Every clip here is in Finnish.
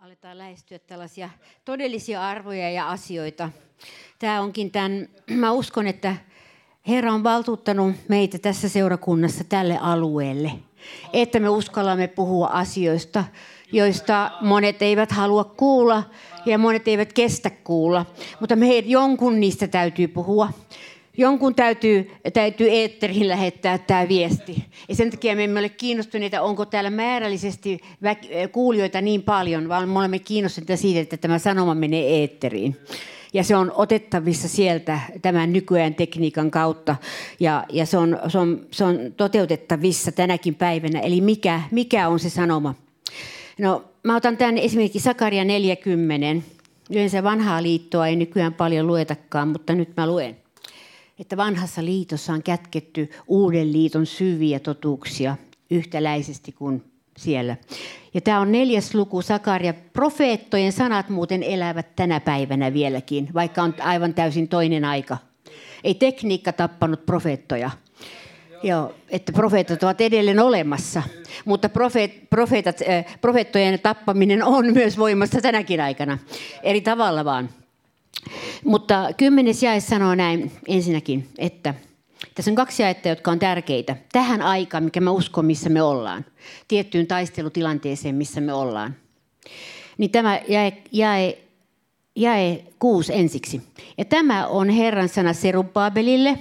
aletaan lähestyä tällaisia todellisia arvoja ja asioita. Tämä onkin tämän, mä uskon, että Herra on valtuuttanut meitä tässä seurakunnassa tälle alueelle, että me uskallamme puhua asioista, joista monet eivät halua kuulla ja monet eivät kestä kuulla. Mutta meidän jonkun niistä täytyy puhua jonkun täytyy, täytyy eetteriin lähettää tämä viesti. Ja sen takia me emme ole kiinnostuneita, onko täällä määrällisesti kuulijoita niin paljon, vaan me olemme kiinnostuneita siitä, että tämä sanoma menee eetteriin. Ja se on otettavissa sieltä tämän nykyään tekniikan kautta. Ja, ja se, on, se, on, se on toteutettavissa tänäkin päivänä. Eli mikä, mikä on se sanoma? No, mä otan tämän esimerkiksi Sakaria 40. Yleensä vanhaa liittoa ei nykyään paljon luetakaan, mutta nyt mä luen että vanhassa liitossa on kätketty uuden liiton syviä totuuksia yhtäläisesti kuin siellä. Ja tämä on neljäs luku Sakaria. Profeettojen sanat muuten elävät tänä päivänä vieläkin, vaikka on aivan täysin toinen aika. Ei tekniikka tappanut profeettoja. Joo, että profeetat ovat edelleen olemassa, mutta profeet, profeetat, äh, profeettojen tappaminen on myös voimassa tänäkin aikana. Eri tavalla vaan. Mutta kymmenes jae sanoo näin ensinnäkin, että tässä on kaksi jaetta, jotka on tärkeitä. Tähän aikaan, mikä mä uskon, missä me ollaan. Tiettyyn taistelutilanteeseen, missä me ollaan. Niin tämä jae, jae, jae kuusi ensiksi. Ja tämä on Herran sana Serubabelille,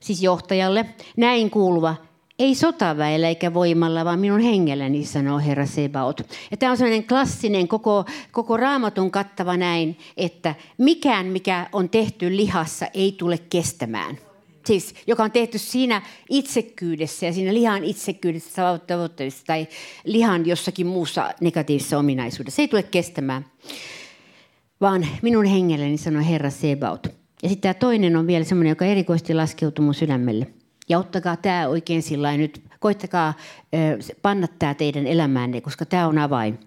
siis johtajalle, näin kuuluva ei sotaväellä eikä voimalla, vaan minun hengelläni, sanoo Herra Sebaot. Ja tämä on sellainen klassinen, koko, koko raamatun kattava näin, että mikään, mikä on tehty lihassa, ei tule kestämään. Siis, joka on tehty siinä itsekkyydessä ja siinä lihan itsekkyydessä tavoitteessa tai lihan jossakin muussa negatiivisessa ominaisuudessa. Se ei tule kestämään, vaan minun hengelläni sanoo Herra Sebaot. Ja sitten tämä toinen on vielä semmoinen, joka erikoisesti laskeutuu mun sydämelle. Ja ottakaa tämä oikein sillä nyt, koittakaa panna tämä teidän elämäänne, koska tämä on avain.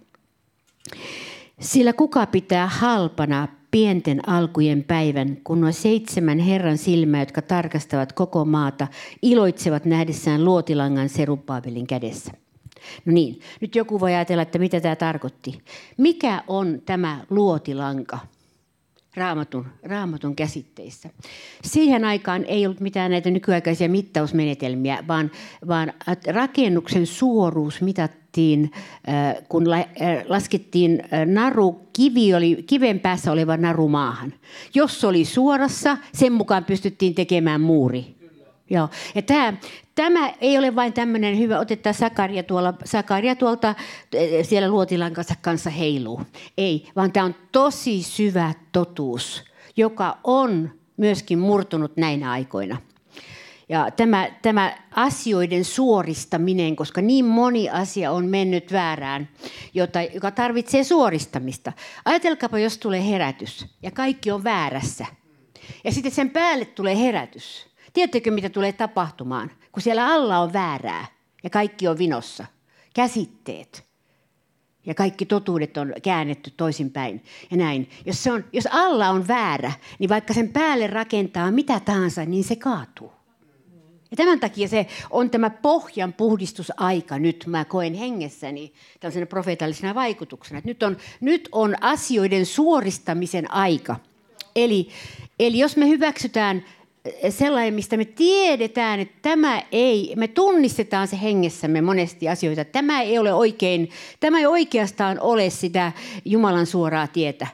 Sillä kuka pitää halpana pienten alkujen päivän, kun nuo seitsemän Herran silmää, jotka tarkastavat koko maata, iloitsevat nähdessään luotilangan Serubabelin kädessä. No niin, nyt joku voi ajatella, että mitä tämä tarkoitti. Mikä on tämä luotilanka? Raamatun, raamatun käsitteissä. Siihen aikaan ei ollut mitään näitä nykyaikaisia mittausmenetelmiä, vaan, vaan rakennuksen suoruus mitattiin, äh, kun äh, laskettiin äh, naru, kivi oli, kiven päässä oleva naru maahan. Jos se oli suorassa, sen mukaan pystyttiin tekemään muuri. Joo. Ja tämä, tämä ei ole vain tämmöinen hyvä, otetaan Sakaria, tuolla, Sakaria tuolta eh, siellä luotilan kanssa, kanssa heiluu. Ei, vaan tämä on tosi syvä totuus, joka on myöskin murtunut näinä aikoina. Ja tämä, tämä asioiden suoristaminen, koska niin moni asia on mennyt väärään, jota, joka tarvitsee suoristamista. Ajatelkaapa, jos tulee herätys ja kaikki on väärässä. Ja sitten sen päälle tulee herätys Tiedättekö, mitä tulee tapahtumaan, kun siellä alla on väärää ja kaikki on vinossa? Käsitteet ja kaikki totuudet on käännetty toisinpäin ja näin. Jos, se on, jos alla on väärä, niin vaikka sen päälle rakentaa mitä tahansa, niin se kaatuu. Ja tämän takia se on tämä pohjan puhdistusaika nyt, mä koen hengessäni tällaisena profeetallisena vaikutuksena. Että nyt, on, nyt on asioiden suoristamisen aika. Eli, eli jos me hyväksytään sellainen, mistä me tiedetään, että tämä ei, me tunnistetaan se hengessämme monesti asioita. Tämä ei ole oikein, tämä ei oikeastaan ole sitä Jumalan suoraa tietä.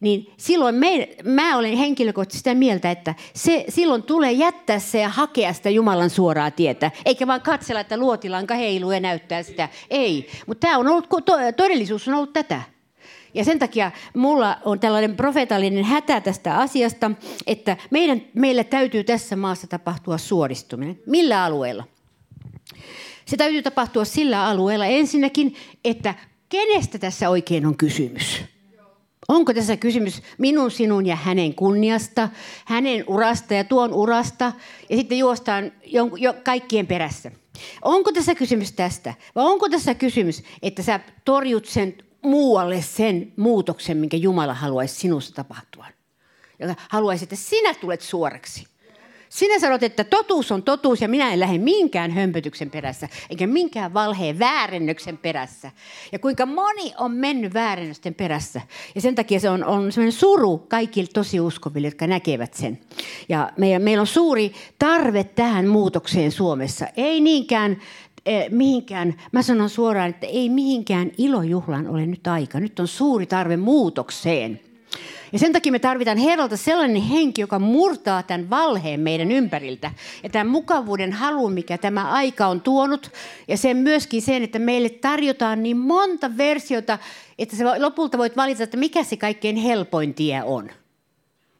Niin silloin me, mä olen henkilökohtaisesti sitä mieltä, että se, silloin tulee jättää se ja hakea sitä Jumalan suoraa tietä. Eikä vaan katsella, että luotilanka heiluu ja näyttää sitä. Ei, mutta tämä on ollut, todellisuus on ollut tätä. Ja sen takia mulla on tällainen profeetallinen hätä tästä asiasta, että meidän, meillä täytyy tässä maassa tapahtua suoristuminen. Millä alueella? Se täytyy tapahtua sillä alueella ensinnäkin, että kenestä tässä oikein on kysymys. Onko tässä kysymys minun, sinun ja hänen kunniasta, hänen urasta ja tuon urasta, ja sitten juostaan jo kaikkien perässä. Onko tässä kysymys tästä? Vai onko tässä kysymys, että sä torjut sen muualle sen muutoksen, minkä Jumala haluaisi sinussa tapahtua. Ja haluaisi, että sinä tulet suoraksi. Sinä sanot, että totuus on totuus ja minä en lähde minkään hömpötyksen perässä, eikä minkään valheen väärennöksen perässä. Ja kuinka moni on mennyt väärennösten perässä. Ja sen takia se on, on sellainen suru kaikille tosi uskoville, jotka näkevät sen. Ja meillä, meillä on suuri tarve tähän muutokseen Suomessa. Ei niinkään eh, mihinkään, mä sanon suoraan, että ei mihinkään ilojuhlaan ole nyt aika. Nyt on suuri tarve muutokseen. Ja sen takia me tarvitaan Herralta sellainen henki, joka murtaa tämän valheen meidän ympäriltä. Ja tämän mukavuuden halu, mikä tämä aika on tuonut. Ja sen myöskin sen, että meille tarjotaan niin monta versiota, että sä lopulta voit valita, että mikä se kaikkein helpoin tie on.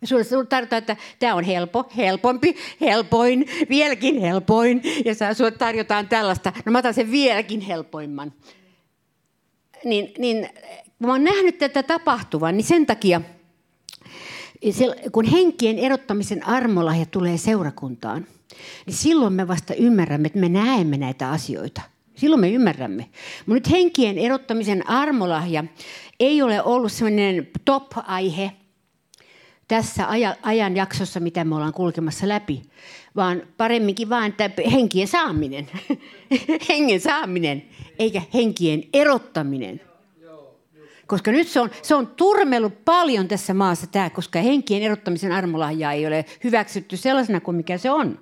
Sulle, tarjotaan, että tämä on helppo, helpompi, helpoin, vieläkin helpoin. Ja sä, sulle tarjotaan tällaista, no mä otan sen vieläkin helpoimman. Niin, niin kun oon nähnyt tätä tapahtuvan, niin sen takia – kun henkien erottamisen armolahja tulee seurakuntaan, niin silloin me vasta ymmärrämme, että me näemme näitä asioita. Silloin me ymmärrämme. Mutta nyt henkien erottamisen armolahja ei ole ollut sellainen top-aihe tässä ajanjaksossa, mitä me ollaan kulkemassa läpi, vaan paremminkin vaan, että henkien saaminen, hengen saaminen, eikä henkien erottaminen – koska nyt se on, se on turmellut paljon tässä maassa tämä, koska henkien erottamisen armolahjaa ei ole hyväksytty sellaisena kuin mikä se on.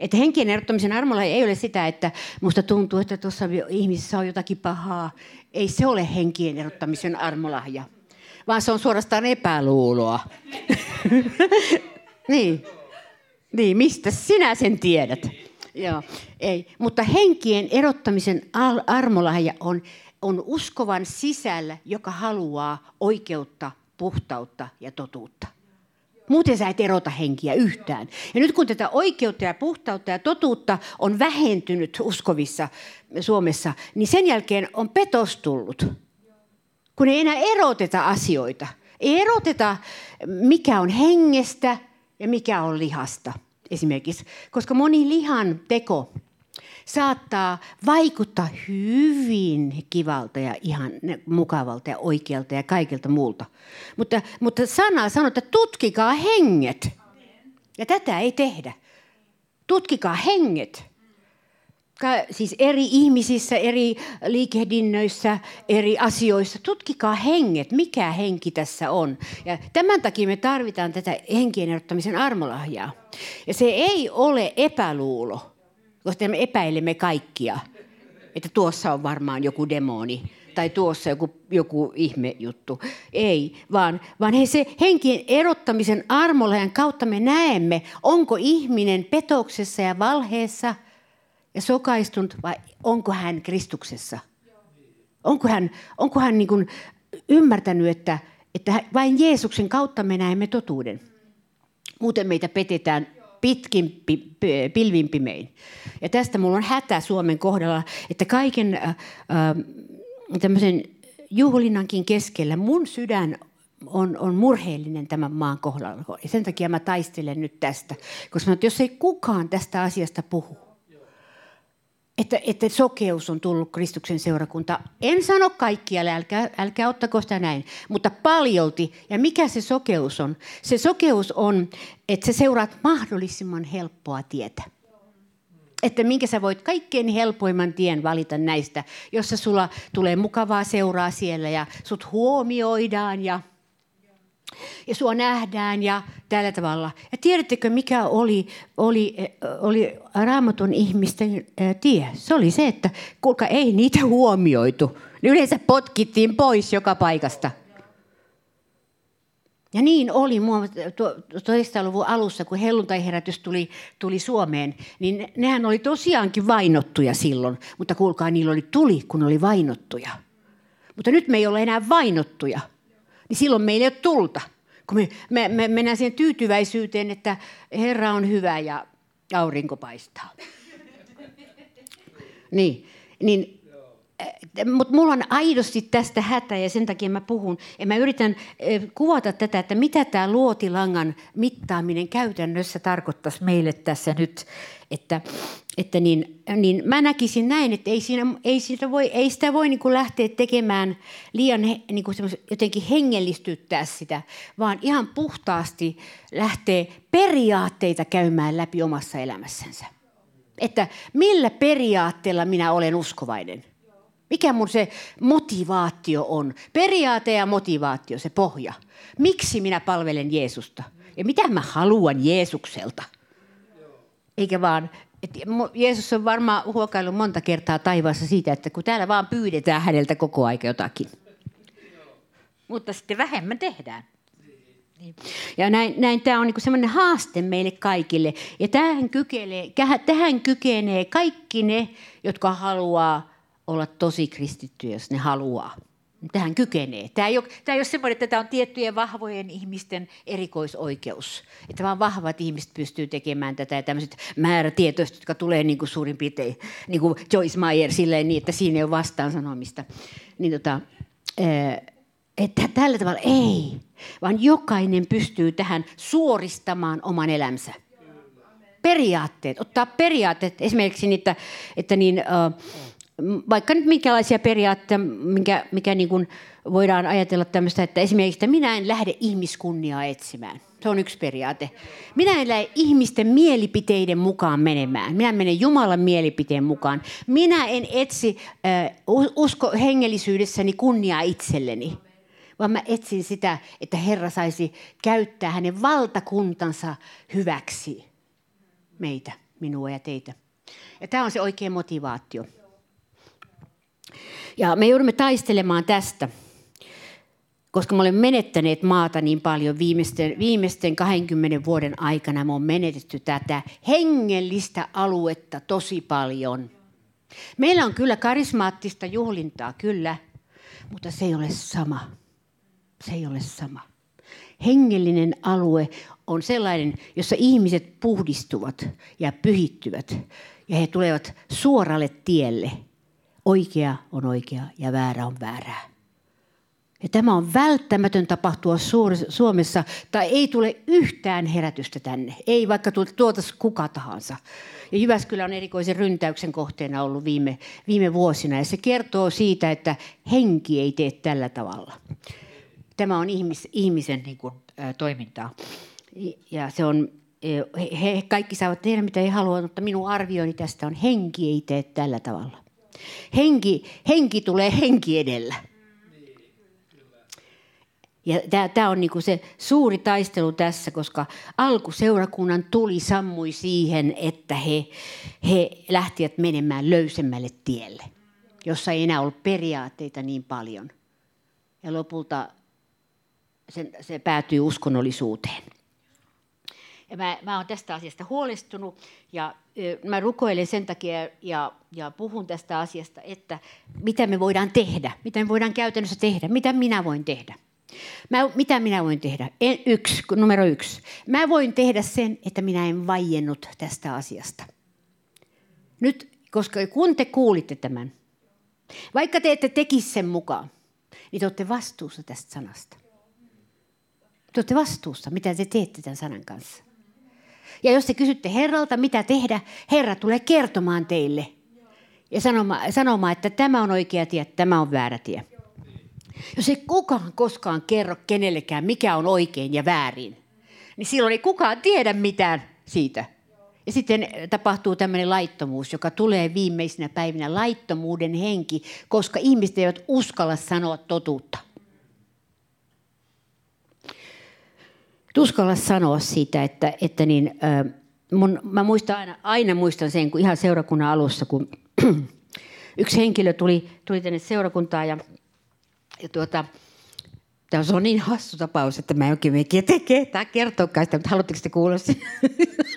Että henkien erottamisen armolahja ei ole sitä, että musta tuntuu, että tuossa ihmisessä on jotakin pahaa. Ei se ole henkien erottamisen armolahja, vaan se on suorastaan epäluuloa. niin. niin, mistä sinä sen tiedät? Joo, ei. Mutta henkien erottamisen armolahja on on uskovan sisällä, joka haluaa oikeutta, puhtautta ja totuutta. Muuten sä et erota henkiä yhtään. Ja nyt kun tätä oikeutta ja puhtautta ja totuutta on vähentynyt uskovissa Suomessa, niin sen jälkeen on petos tullut. Kun ei enää eroteta asioita. Ei eroteta, mikä on hengestä ja mikä on lihasta esimerkiksi. Koska moni lihan teko saattaa vaikuttaa hyvin kivalta ja ihan mukavalta ja oikealta ja kaikilta muulta. Mutta, mutta sana sanoo, että tutkikaa henget. Ja tätä ei tehdä. Tutkikaa henget. Siis eri ihmisissä, eri liikehdinnöissä, eri asioissa. Tutkikaa henget, mikä henki tässä on. Ja tämän takia me tarvitaan tätä henkien erottamisen armolahjaa. Ja se ei ole epäluulo koska me epäilemme kaikkia, että tuossa on varmaan joku demoni tai tuossa joku, joku ihme juttu. Ei, vaan, vaan he se henkien erottamisen armolajan kautta me näemme, onko ihminen petoksessa ja valheessa ja sokaistunut vai onko hän Kristuksessa. Onko hän, onko hän niin kuin ymmärtänyt, että, että vain Jeesuksen kautta me näemme totuuden. Muuten meitä petetään pitkin pilvin pimein. Ja tästä mulla on hätä Suomen kohdalla, että kaiken äh, äh, tämmöisen juhlinnankin keskellä mun sydän on, on murheellinen tämän maan kohdalla. Ja sen takia mä taistelen nyt tästä. Koska jos ei kukaan tästä asiasta puhu, että, että sokeus on tullut Kristuksen seurakunta. En sano kaikkialle, älkää, älkää ottako sitä näin, mutta paljolti. Ja mikä se sokeus on? Se sokeus on, että sä seuraat mahdollisimman helppoa tietä. Että minkä sä voit kaikkein helpoimman tien valita näistä, jossa sulla tulee mukavaa seuraa siellä ja sut huomioidaan ja ja sua nähdään ja tällä tavalla. Ja tiedättekö, mikä oli, oli, oli raamatun ihmisten tie? Se oli se, että kuulka ei niitä huomioitu. Ne yleensä potkittiin pois joka paikasta. Ja niin oli toista luvun alussa, kun helluntaiherätys tuli, tuli Suomeen, niin nehän oli tosiaankin vainottuja silloin. Mutta kuulkaa, niillä oli tuli, kun oli vainottuja. Mutta nyt me ei ole enää vainottuja niin silloin meillä ei ole tulta. Kun me, me, me mennään siihen tyytyväisyyteen, että Herra on hyvä ja aurinko paistaa. niin, niin mutta mulla on aidosti tästä hätä ja sen takia mä puhun. Ja mä yritän kuvata tätä, että mitä tämä luotilangan mittaaminen käytännössä tarkoittaisi meille tässä nyt. Että, että niin, niin mä näkisin näin, että ei, siinä, ei, sitä voi, ei sitä voi niin kuin lähteä tekemään liian niin kuin jotenkin hengellistyttää sitä, vaan ihan puhtaasti lähtee periaatteita käymään läpi omassa elämässänsä. Että millä periaatteella minä olen uskovainen? Mikä mun se motivaatio on? Periaate ja motivaatio, se pohja. Miksi minä palvelen Jeesusta? Ja mitä mä haluan Jeesukselta? Eikä vaan, että Jeesus on varmaan huokaillut monta kertaa taivaassa siitä, että kun täällä vaan pyydetään häneltä koko aika jotakin. Mutta sitten vähemmän tehdään. Niin. Ja näin, näin tämä on niinku semmoinen haaste meille kaikille. Ja tähän kykenee, tähän kykenee kaikki ne, jotka haluaa olla tosi kristittyjä, jos ne haluaa. Tähän kykenee. Tämä ei, ole, tämä ei ole semmoinen, että tämä on tiettyjen vahvojen ihmisten erikoisoikeus. Että vaan vahvat ihmiset pystyy tekemään tätä ja tämmöiset määrätietoiset, jotka tulee niin kuin suurin piirtein, niin kuin Joyce Meyer, silleen niin, että siinä ei ole vastaan sanomista. Niin tota, että tällä tavalla ei, vaan jokainen pystyy tähän suoristamaan oman elämänsä. Periaatteet, ottaa periaatteet, esimerkiksi niitä, että niin, uh, vaikka nyt minkälaisia periaatteita, mikä, mikä niin kuin voidaan ajatella tämmöistä, että esimerkiksi että minä en lähde ihmiskunniaa etsimään. Se on yksi periaate. Minä en lähde ihmisten mielipiteiden mukaan menemään. Minä menen Jumalan mielipiteen mukaan. Minä en etsi uh, usko hengellisyydessäni kunniaa itselleni, vaan mä etsin sitä, että Herra saisi käyttää hänen valtakuntansa hyväksi meitä, minua ja teitä. Ja tämä on se oikea motivaatio. Ja me joudumme taistelemaan tästä, koska me olemme menettäneet maata niin paljon viimeisten, viimeisten 20 vuoden aikana. Me on menetetty tätä hengellistä aluetta tosi paljon. Meillä on kyllä karismaattista juhlintaa, kyllä, mutta se ei ole sama. Se ei ole sama. Hengellinen alue on sellainen, jossa ihmiset puhdistuvat ja pyhittyvät ja he tulevat suoralle tielle – Oikea on oikea ja väärä on väärää. Ja tämä on välttämätön tapahtua Suomessa, tai ei tule yhtään herätystä tänne. Ei vaikka tuotaisi kuka tahansa. Ja Jyväskylä on erikoisen ryntäyksen kohteena ollut viime, viime vuosina. Ja se kertoo siitä, että henki ei tee tällä tavalla. Tämä on ihmis, ihmisen niin kuin, ä, toimintaa. Ja se on, he, he kaikki saavat tehdä mitä he haluavat, mutta minun arvioni tästä on, henki ei tee tällä tavalla. Henki, henki tulee henki edellä. Ja tämä on niinku se suuri taistelu tässä, koska alkuseurakunnan tuli sammui siihen, että he, he lähtivät menemään löysemmälle tielle, jossa ei enää ollut periaatteita niin paljon. Ja lopulta se, se päätyy uskonnollisuuteen. Mä, mä olen tästä asiasta huolestunut ja mä rukoilen sen takia ja, ja puhun tästä asiasta, että mitä me voidaan tehdä, mitä me voidaan käytännössä tehdä, mitä minä voin tehdä. Mä, mitä minä voin tehdä? En, yksi, numero yksi. Mä voin tehdä sen, että minä en vaiennut tästä asiasta. Nyt, koska kun te kuulitte tämän, vaikka te ette tekisi sen mukaan, niin te olette vastuussa tästä sanasta. Te olette vastuussa, mitä te teette tämän sanan kanssa. Ja jos te kysytte Herralta, mitä tehdä, Herra tulee kertomaan teille. Ja sanomaan, sanomaan että tämä on oikea tie, tämä on väärä tie. Jos ei kukaan koskaan kerro kenellekään, mikä on oikein ja väärin, niin silloin ei kukaan tiedä mitään siitä. Ja sitten tapahtuu tämmöinen laittomuus, joka tulee viimeisinä päivinä, laittomuuden henki, koska ihmiset eivät uskalla sanoa totuutta. Uskalla sanoa siitä, että, että niin, mun, mä muistan aina, aina muistan sen, kun ihan seurakunnan alussa, kun yksi henkilö tuli, tuli tänne seurakuntaan ja, ja tuota, Tämä on niin hassu tapaus, että mä en oikein mekin tekee tämä kertoakaan sitä, mutta haluatteko te kuulla sen?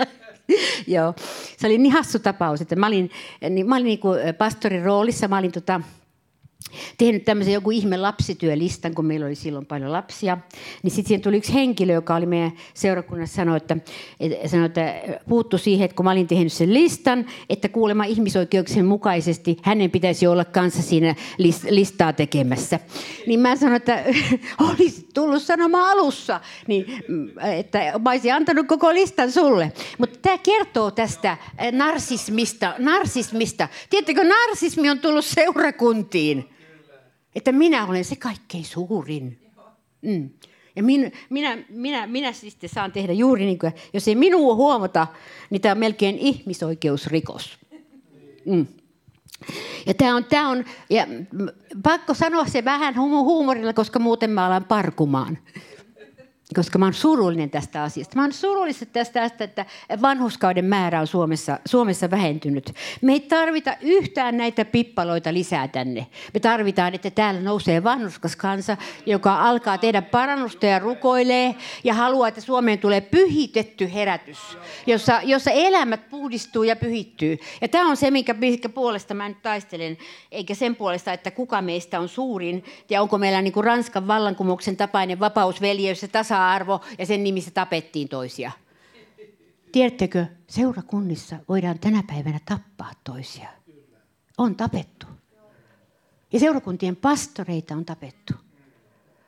Joo, se oli niin hassu tapaus, että mä olin, niin, mä olin niin pastorin roolissa, mä olin tota, tehnyt tämmöisen joku ihme lapsityölistan, kun meillä oli silloin paljon lapsia. Niin sitten siihen tuli yksi henkilö, joka oli meidän seurakunnassa, sanoi, että, sanoi, että puuttu siihen, että kun mä olin tehnyt sen listan, että kuulemma ihmisoikeuksien mukaisesti hänen pitäisi olla kanssa siinä listaa tekemässä. Niin mä sanoin, että olisi tullut sanomaan alussa, niin, että mä olisin antanut koko listan sulle. Mutta tämä kertoo tästä narsismista. narsismista. Tiedättekö, narsismi on tullut seurakuntiin. Että minä olen se kaikkein suurin. Mm. Ja min, minä, minä, minä siis saan tehdä juuri niin kuin, jos ei minua huomata, niin tämä on melkein ihmisoikeusrikos. Mm. Ja tämä on, tämä on ja pakko sanoa se vähän huumorilla, koska muuten mä alan parkumaan koska mä oon surullinen tästä asiasta. Mä oon surullinen tästä asiasta, että vanhuskauden määrä on Suomessa, Suomessa vähentynyt. Me ei tarvita yhtään näitä pippaloita lisää tänne. Me tarvitaan, että täällä nousee vanhuskas kansa, joka alkaa tehdä parannusta ja rukoilee ja haluaa, että Suomeen tulee pyhitetty herätys, jossa, jossa elämät puhdistuu ja pyhittyy. Ja tämä on se, minkä, minkä puolesta mä nyt taistelen, eikä sen puolesta, että kuka meistä on suurin ja onko meillä niin kuin Ranskan vallankumouksen tapainen vapausveljeys ja tasa tasa-arvo ja sen nimissä tapettiin toisia. Tiedättekö, seurakunnissa voidaan tänä päivänä tappaa toisia. On tapettu. Ja seurakuntien pastoreita on tapettu.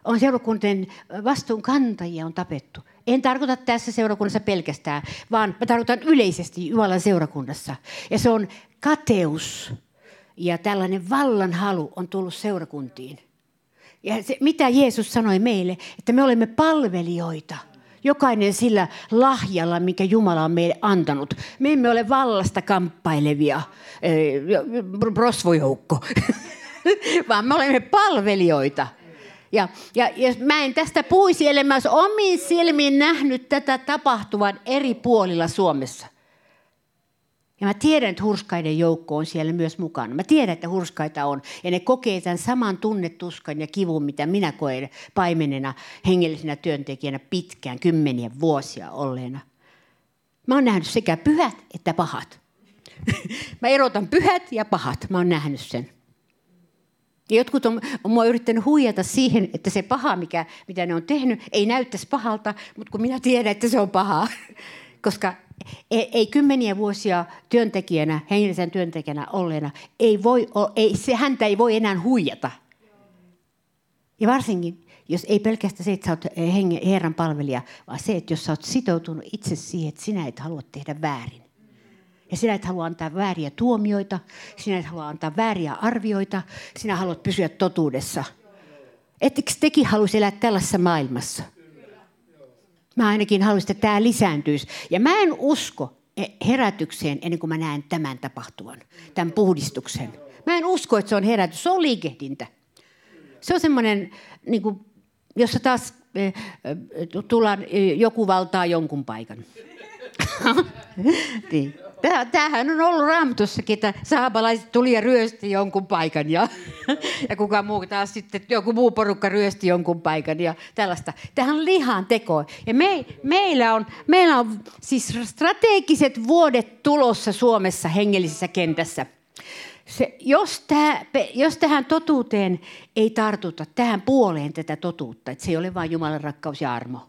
On seurakuntien vastuunkantajia on tapettu. En tarkoita tässä seurakunnassa pelkästään, vaan mä tarkoitan yleisesti Jumalan seurakunnassa. Ja se on kateus ja tällainen vallanhalu on tullut seurakuntiin. Ja se, mitä Jeesus sanoi meille, että me olemme palvelijoita. Jokainen sillä lahjalla, mikä Jumala on meille antanut. Me emme ole vallasta kamppailevia rosvojoukko, vaan me olemme palvelijoita. Ja, ja, ja mä en tästä puhuisi, ellei mä olisi omiin silmiin nähnyt tätä tapahtuvan eri puolilla Suomessa. Ja mä tiedän, että hurskaiden joukko on siellä myös mukana. Mä tiedän, että hurskaita on. Ja ne kokee tämän saman tunnetuskan ja kivun, mitä minä koen paimenena, hengellisenä työntekijänä pitkään, kymmeniä vuosia olleena. Mä oon nähnyt sekä pyhät että pahat. mä erotan pyhät ja pahat. Mä oon nähnyt sen. Ja jotkut on, on mua yrittänyt huijata siihen, että se paha, mikä, mitä ne on tehnyt, ei näyttäisi pahalta, mutta kun minä tiedän, että se on pahaa. Koska ei, kymmeniä vuosia työntekijänä, hengellisen työntekijänä olleena, ei voi, ei, se, häntä ei voi enää huijata. Ja varsinkin, jos ei pelkästään se, että sä oot eh, Herran palvelija, vaan se, että jos sä oot sitoutunut itse siihen, että sinä et halua tehdä väärin. Ja sinä et halua antaa vääriä tuomioita, sinä et halua antaa vääriä arvioita, sinä haluat pysyä totuudessa. Ettekö tekin haluaisi elää tällaisessa maailmassa? Mä ainakin haluaisin, että tämä lisääntyisi. Ja mä en usko herätykseen ennen kuin mä näen tämän tapahtuvan, tämän puhdistuksen. Mä en usko, että se on herätys, se on liikehdintä. Se on semmoinen, niin kuin, jossa taas äh, tullaan, joku valtaa jonkun paikan. niin. Tämähän on ollut raamatussakin, että saabalaiset tuli ja ryösti jonkun paikan ja, ja kuka muu taas sitten, joku muu porukka ryösti jonkun paikan ja tällaista. Tähän on lihan teko. Ja me, meillä, on, meillä on siis strategiset vuodet tulossa Suomessa hengellisessä kentässä. Se, jos, tämä, jos tähän totuuteen ei tartuta, tähän puoleen tätä totuutta, että se ei ole vain Jumalan rakkaus ja armo,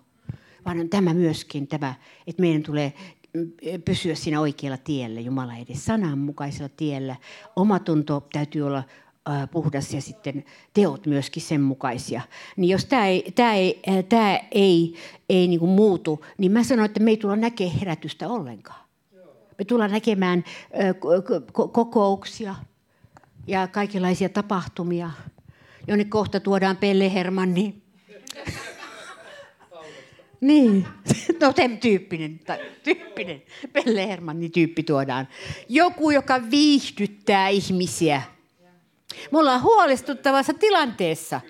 vaan on tämä myöskin tämä, että meidän tulee pysyä siinä oikealla tiellä, Jumala edes sananmukaisella tiellä. Omatunto täytyy olla puhdas ja sitten teot myöskin sen mukaisia. Niin jos tämä ei, tämä ei, tämä ei, ei niin kuin muutu, niin mä sanon, että me ei tulla näkemään herätystä ollenkaan. Me tullaan näkemään kokouksia ja kaikenlaisia tapahtumia, jonne kohta tuodaan Pelle Hermanni. Niin, no sen tyyppinen, tai, tyyppinen, Pelle Hermanni tyyppi tuodaan. Joku, joka viihdyttää ihmisiä. Me ollaan huolestuttavassa tilanteessa.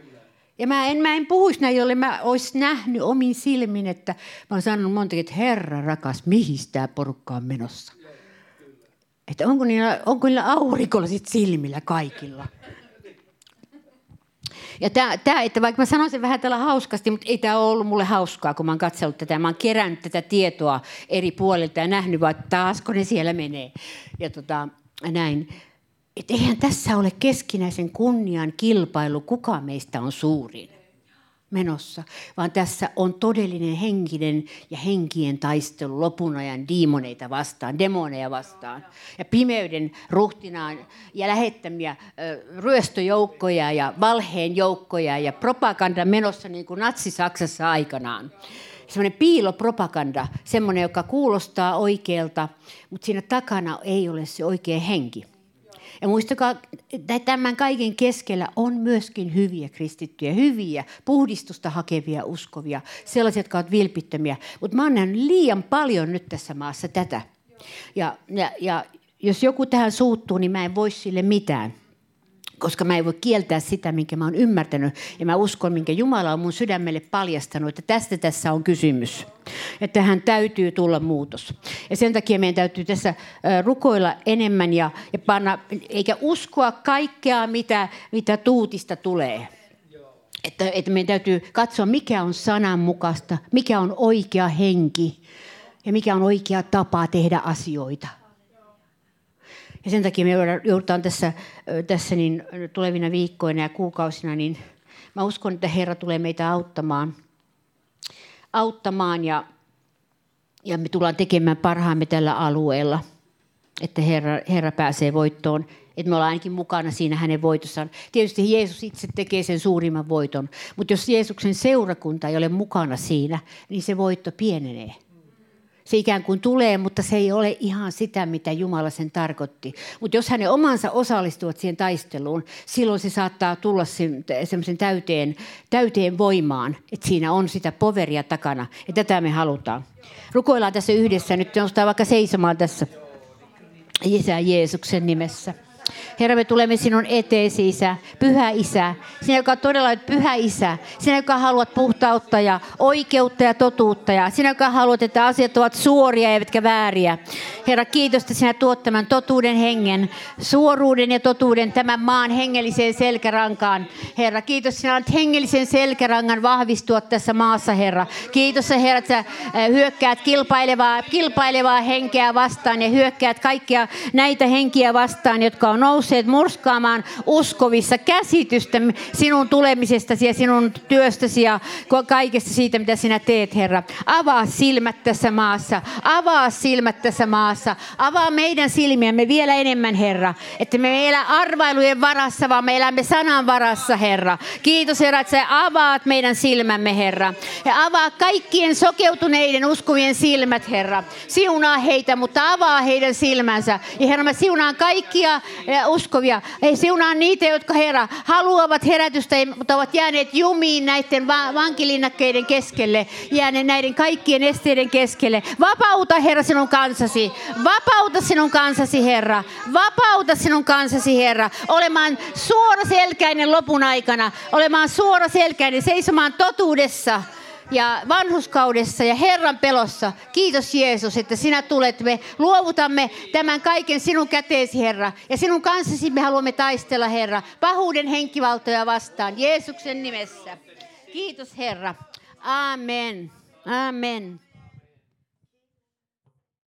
Ja mä en, mä en puhuisi näin, jolle mä olisi nähnyt omin silmin, että mä oon sanonut monta että Herra rakas, mihin tämä porukka on menossa? Että onko niillä, onko niillä aurikolla sit silmillä kaikilla? Ja tämä, että vaikka mä sanoin sen vähän tällä hauskasti, mutta ei tämä ole ollut mulle hauskaa, kun mä oon katsellut tätä. Mä oon kerännyt tätä tietoa eri puolilta ja nähnyt, vaan taasko ne siellä menee. Ja tota, näin. että eihän tässä ole keskinäisen kunnian kilpailu, kuka meistä on suurin menossa, vaan tässä on todellinen henkinen ja henkien taistelu lopun ajan diimoneita vastaan, demoneja vastaan ja pimeyden ruhtinaan ja lähettämiä ryöstöjoukkoja ja valheen joukkoja ja propaganda menossa niin kuin Natsi-Saksassa aikanaan. Semmoinen piilopropaganda, semmoinen, joka kuulostaa oikealta, mutta siinä takana ei ole se oikea henki. Ja muistakaa, että tämän kaiken keskellä on myöskin hyviä kristittyjä, hyviä, puhdistusta hakevia, uskovia, sellaisia, jotka ovat vilpittömiä. Mutta mä oon liian paljon nyt tässä maassa tätä. Ja, ja, ja jos joku tähän suuttuu, niin mä en voi sille mitään koska mä en voi kieltää sitä, minkä mä oon ymmärtänyt. Ja mä uskon, minkä Jumala on mun sydämelle paljastanut, että tästä tässä on kysymys. Että tähän täytyy tulla muutos. Ja sen takia meidän täytyy tässä rukoilla enemmän ja, ja panna, eikä uskoa kaikkea, mitä, mitä tuutista tulee. Että, että meidän täytyy katsoa, mikä on sananmukaista, mikä on oikea henki ja mikä on oikea tapa tehdä asioita. Ja sen takia me joudutaan tässä, tässä niin tulevina viikkoina ja kuukausina, niin mä uskon, että Herra tulee meitä auttamaan, auttamaan ja, ja me tullaan tekemään parhaamme tällä alueella, että Herra, Herra pääsee voittoon että me ollaan ainakin mukana siinä hänen voitossaan. Tietysti Jeesus itse tekee sen suurimman voiton, mutta jos Jeesuksen seurakunta ei ole mukana siinä, niin se voitto pienenee se ikään kuin tulee, mutta se ei ole ihan sitä, mitä Jumala sen tarkoitti. Mutta jos hänen omansa osallistuvat siihen taisteluun, silloin se saattaa tulla semmoisen täyteen, täyteen voimaan, että siinä on sitä poveria takana. Ja tätä me halutaan. Rukoillaan tässä yhdessä. Nyt nostaa vaikka seisomaan tässä. Isä Jeesuksen nimessä. Herra, me tulemme sinun eteesi, Isä. Pyhä Isä. Sinä, joka todella pyhä Isä. Sinä, joka haluat puhtautta ja oikeutta ja totuutta. Ja sinä, joka haluat, että asiat ovat suoria eivätkä vääriä. Herra, kiitos, että sinä tuot tämän totuuden hengen, suoruuden ja totuuden tämän maan hengelliseen selkärankaan. Herra, kiitos, sinä olet hengellisen selkärangan vahvistua tässä maassa, Herra. Kiitos, Herra, että sä hyökkäät kilpailevaa, kilpailevaa henkeä vastaan ja hyökkäät kaikkia näitä henkiä vastaan, jotka on nousseet murskaamaan uskovissa käsitystä sinun tulemisestasi ja sinun työstäsi ja kaikesta siitä, mitä sinä teet, Herra. Avaa silmät tässä maassa. Avaa silmät tässä maassa. Avaa meidän silmiämme vielä enemmän, Herra. Että me elä arvailujen varassa, vaan me elämme sanan varassa, Herra. Kiitos, Herra, että sä avaat meidän silmämme, Herra. Ja avaa kaikkien sokeutuneiden uskovien silmät, Herra. Siunaa heitä, mutta avaa heidän silmänsä. Ja Herra, mä siunaan kaikkia uskovia. Ei siunaa niitä, jotka Herra haluavat herätystä, mutta ovat jääneet jumiin näiden vankilinnakkeiden keskelle, jääneet näiden kaikkien esteiden keskelle. Vapauta Herra sinun kansasi. Vapauta sinun kansasi Herra. Vapauta sinun kansasi Herra. Olemaan suoraselkäinen lopun aikana. Olemaan suoraselkäinen, seisomaan totuudessa ja vanhuskaudessa ja Herran pelossa. Kiitos Jeesus, että sinä tulet. Me luovutamme tämän kaiken sinun käteesi, Herra. Ja sinun kanssasi me haluamme taistella, Herra, pahuuden henkivaltoja vastaan. Jeesuksen nimessä. Kiitos, Herra. Amen. Amen.